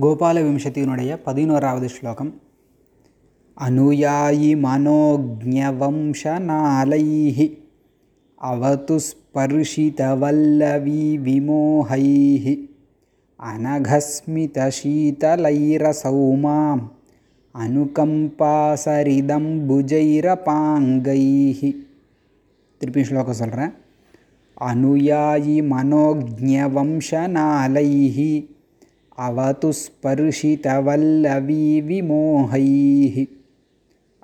கோபால விம்சத்தியினுடைய பதினோராவது ஸ்லோகம். அனுயாயி மனோஜவம்சநாளைः அவத்து ஸ்பர்ஷிதவல்லவி விமோகைः அனகஸ்மிதசீதலைரசௌமாம் அனுகம்பாசரிதம் புஜைரபாங்கைः திருப்பி ஸ்லோகம் சொல்கிறேன் அனுயாயி மனோஜவம்சநாளைः अवतु स्पर्शितवल्लवी विमोहैः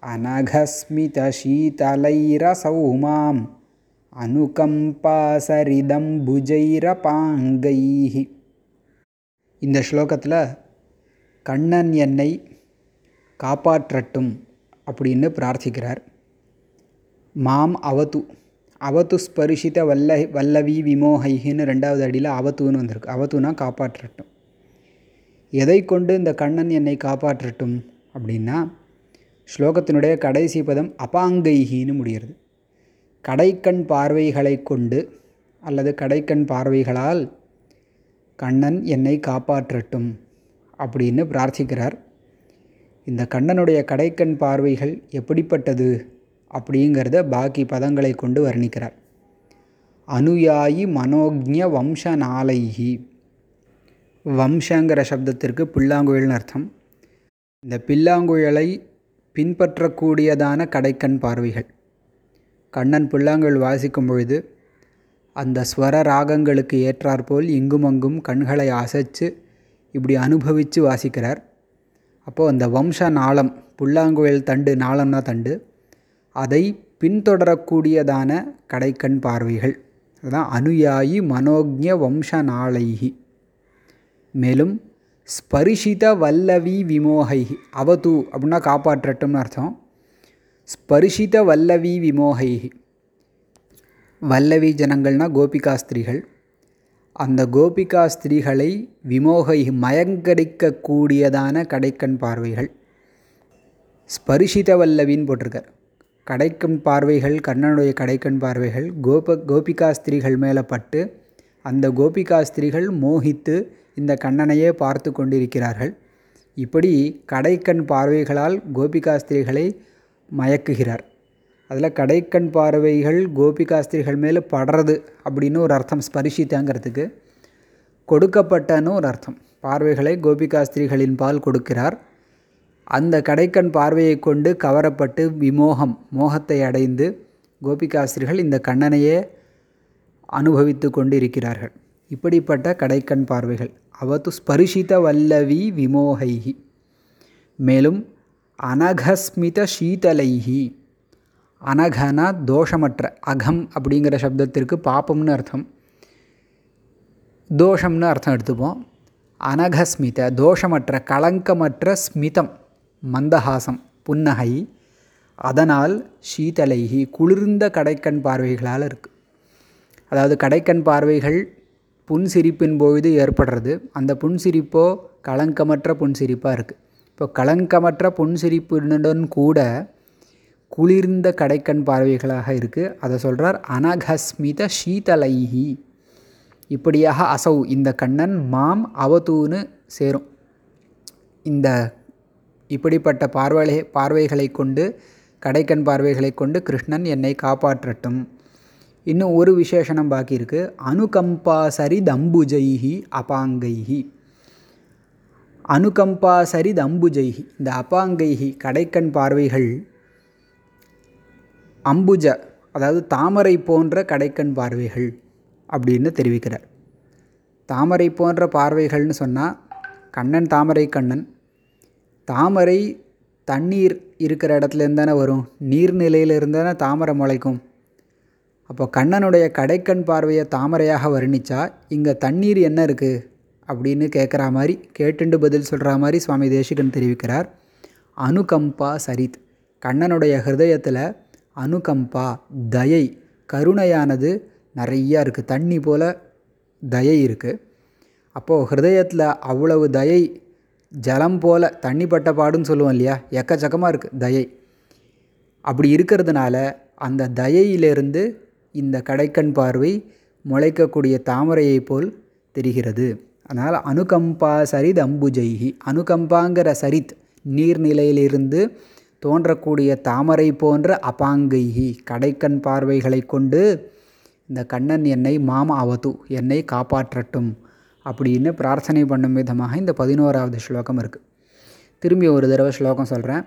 अनघस्मितशीतलैरसौ माम् அனுகம்பாசரிதம்புஜைரபாங்கைः இந்த ஸ்லோகத்தில் கண்ணன் என்னை காப்பாற்றட்டும் அப்படின்னு பிரார்த்திக்கிறார் மாம் அவத்து அவத்து ஸ்பரிசித வல்ல வல்லவி விமோகைன்னு ரெண்டாவது அடியில் அவத்துன்னு வந்திருக்கு அவத்துனா காப்பாற்றட்டும் எதை கொண்டு இந்த கண்ணன் என்னை காப்பாற்றட்டும் அப்படின்னா ஸ்லோகத்தினுடைய கடைசி பதம் அபாங்கைகின்னு முடிகிறது. கடைக்கண் பார்வைகளை கொண்டு அல்லது கடைக்கண் பார்வைகளால் கண்ணன் என்னை காப்பாற்றட்டும் அப்படின்னு பிரார்த்திக்கிறார். இந்த கண்ணனுடைய கடைக்கண் பார்வைகள் எப்படிப்பட்டது அப்படிங்கிறத பாக்கி பதங்களை கொண்டு வர்ணிக்கிறார். அனுயாயி வம்ச வம்சநாளைகி வம்சங்கிற சப்தத்திற்கு புல்லாங்குழல்னு அர்த்தம். இந்த பில்லாங்குழலை பின்பற்றக்கூடியதான கடைக்கண் பார்வைகள். கண்ணன் புல்லாங்குழல் வாசிக்கும் பொழுது அந்த ஸ்வர ராகங்களுக்கு ஏற்றாற்போல் இங்குமங்கும் கண்களை அசைச்சு இப்படி அனுபவித்து வாசிக்கிறார். அப்போது அந்த வம்ச நாளம் புல்லாங்குழல் தண்டு நாளம்னா தண்டு அதை பின்தொடரக்கூடியதான கடைக்கண் பார்வைகள். அதுதான் அனுயாயி மனோஜ்ஞ வம்ச நாளைகி. மேலும் ஸ்பரிஷித வல்லவி விமோகை அவதூ அப்படின்னா காப்பாற்றட்டும்னு அர்த்தம். ஸ்பரிஷித வல்லவி விமோகை வல்லவி ஜனங்கள்னால் கோபிகா ஸ்திரீகள். அந்த கோபிகா ஸ்திரீகளை விமோகை மயங்கடிக்கக்கூடியதான கடைக்கண் பார்வைகள். ஸ்பரிஷித வல்லவின்னு போட்டிருக்கார். கடைக்கண் பார்வைகள் கண்ணனுடைய கடைக்கண் பார்வைகள் கோப கோபிகா ஸ்திரீகள் மேலே பட்டு அந்த கோபிகா ஸ்திரீகள் மோகித்து இந்த கண்ணனையே பார்த்து கொண்டிருக்கிறார்கள். இப்படி கடைக்கண் பார்வைகளால் கோபிகாஸ்திரிகளை மயக்குகிறார். அதில் கடைக்கண் பார்வைகள் கோபிகாஸ்திரிகள் மேலே படுறது அப்படின்னு ஒரு அர்த்தம் ஸ்பரிசித்தாங்கிறதுக்கு. கொடுக்கப்பட்டன்னு ஒரு அர்த்தம். பார்வைகளை கோபிகாஸ்திரிகளின் பால் கொடுக்கிறார். அந்த கடைக்கண் பார்வையை கொண்டு கவரப்பட்டு விமோகம் மோகத்தை அடைந்து கோபிகாஸ்திரிகள் இந்த கண்ணனையே அனுபவித்து கொண்டு இருக்கிறார்கள் இப்படிப்பட்ட கடைக்கண் பார்வைகள். அவத்து ஸ்பரிஷித வல்லவி விமோகைகி மேலும் அனகஸ்மித சீதலைஹி அனகனா தோஷமற்ற அகம் அப்படிங்கிற சப்தத்திற்கு பாப்பம்னு அர்த்தம் தோஷம்னு அர்த்தம் எடுத்துப்போம் அனகஸ்மித தோஷமற்ற களங்கமற்ற ஸ்மிதம் மந்தஹாசம் புன்னகை அதனால் சீதலைகி குளிர்ந்த கடைக்கண் பார்வைகளால் இருக்குது அதாவது கடைக்கண் பார்வைகள் புன்சிரிப்பின் பொழுது ஏற்படுறது. அந்த புன்சிரிப்போ களங்கமற்ற புன்சிரிப்பாக இருக்குது இப்போ களங்கமற்ற புன்சிரிப்புடன் கூட குளிர்ந்த கடைக்கண் பார்வைகளாக இருக்குது அதை சொல்கிறார் அனகஸ்மித ஷீதலைஹி. இப்படியாக அசௌ இந்த கண்ணன் மாம் அவதூன்னு சேரும். இந்த இப்படிப்பட்ட பார்வை பார்வைகளை கொண்டு கடைக்கண் பார்வைகளை கொண்டு கிருஷ்ணன் என்னை காப்பாற்றட்டும். இன்னும் ஒரு விசேஷனம் பாக்கி இருக்குது அனுகம்பாசரி தம்புஜைஹி அபாங்கைஹி. அனுகம்பாசரி தம்புஜைஹி இந்த அபாங்கைஹி கடைக்கண் பார்வைகள் அம்புஜ அதாவது தாமரை போன்ற கடைக்கண் பார்வைகள் அப்படின்னு தெரிவிக்கிறார். தாமரை போன்ற பார்வைகள்னு சொன்னால் கண்ணன் தாமரை கண்ணன். தாமரை தண்ணீர் இருக்கிற இடத்துலேருந்து தானே வரும். நீர்நிலையில் தானே தாமரை முளைக்கும். அப்போ கண்ணனுடைய கடைக்கண் பார்வையை தாமரையாக வர்ணித்தா இங்கே தண்ணீர் என்ன இருக்குது அப்படின்னு கேட்குற மாதிரி கேட்டுண்டு பதில் சொல்கிற மாதிரி சுவாமி தேசிகன் தெரிவிக்கிறார். அனுகம்பா சரித். கண்ணனுடைய ஹிருதயத்தில் அனுகம்பா தயை. கருணையானது நிறையா இருக்குது தண்ணி போல் தயை இருக்குது அப்போது ஹிருதயத்தில் அவ்வளவு தயை ஜலம் போல் தண்ணி பட்ட பாடுன்னு சொல்லுவோம் இல்லையா? எக்கச்சக்கமாக இருக்குது தயை. அப்படி இருக்கிறதுனால அந்த தயையிலிருந்து இந்த கடைக்கண் பார்வை முளைக்கக்கூடிய தாமரையைப் போல் தெரிகிறது. அதனால் அனுகம்பா சரித் அம்புஜைகி அனுகம்பாங்கிற சரித் நீர்நிலையிலிருந்து தோன்றக்கூடிய தாமரை போன்ற அபாங்கைகி கடைக்கண் பார்வைகளை கொண்டு இந்த கண்ணன் என்னை மாம அவத்து என்னை காப்பாற்றட்டும் அப்படின்னு பிரார்த்தனை பண்ணும் விதமாக இந்த பதினோராவது ஸ்லோகம் இருக்குது திரும்பி ஒரு தடவை ஸ்லோகம் சொல்கிறேன்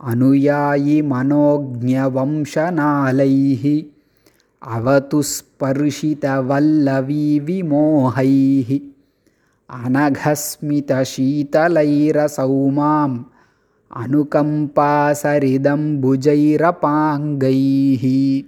அனுயாயி अवतु स्पर्शितवल्लवीविमोहैः। अनघस्मितशीतलैरसौ माम् अनुकम्पासरिदम्बुजैरपाङ्गैः।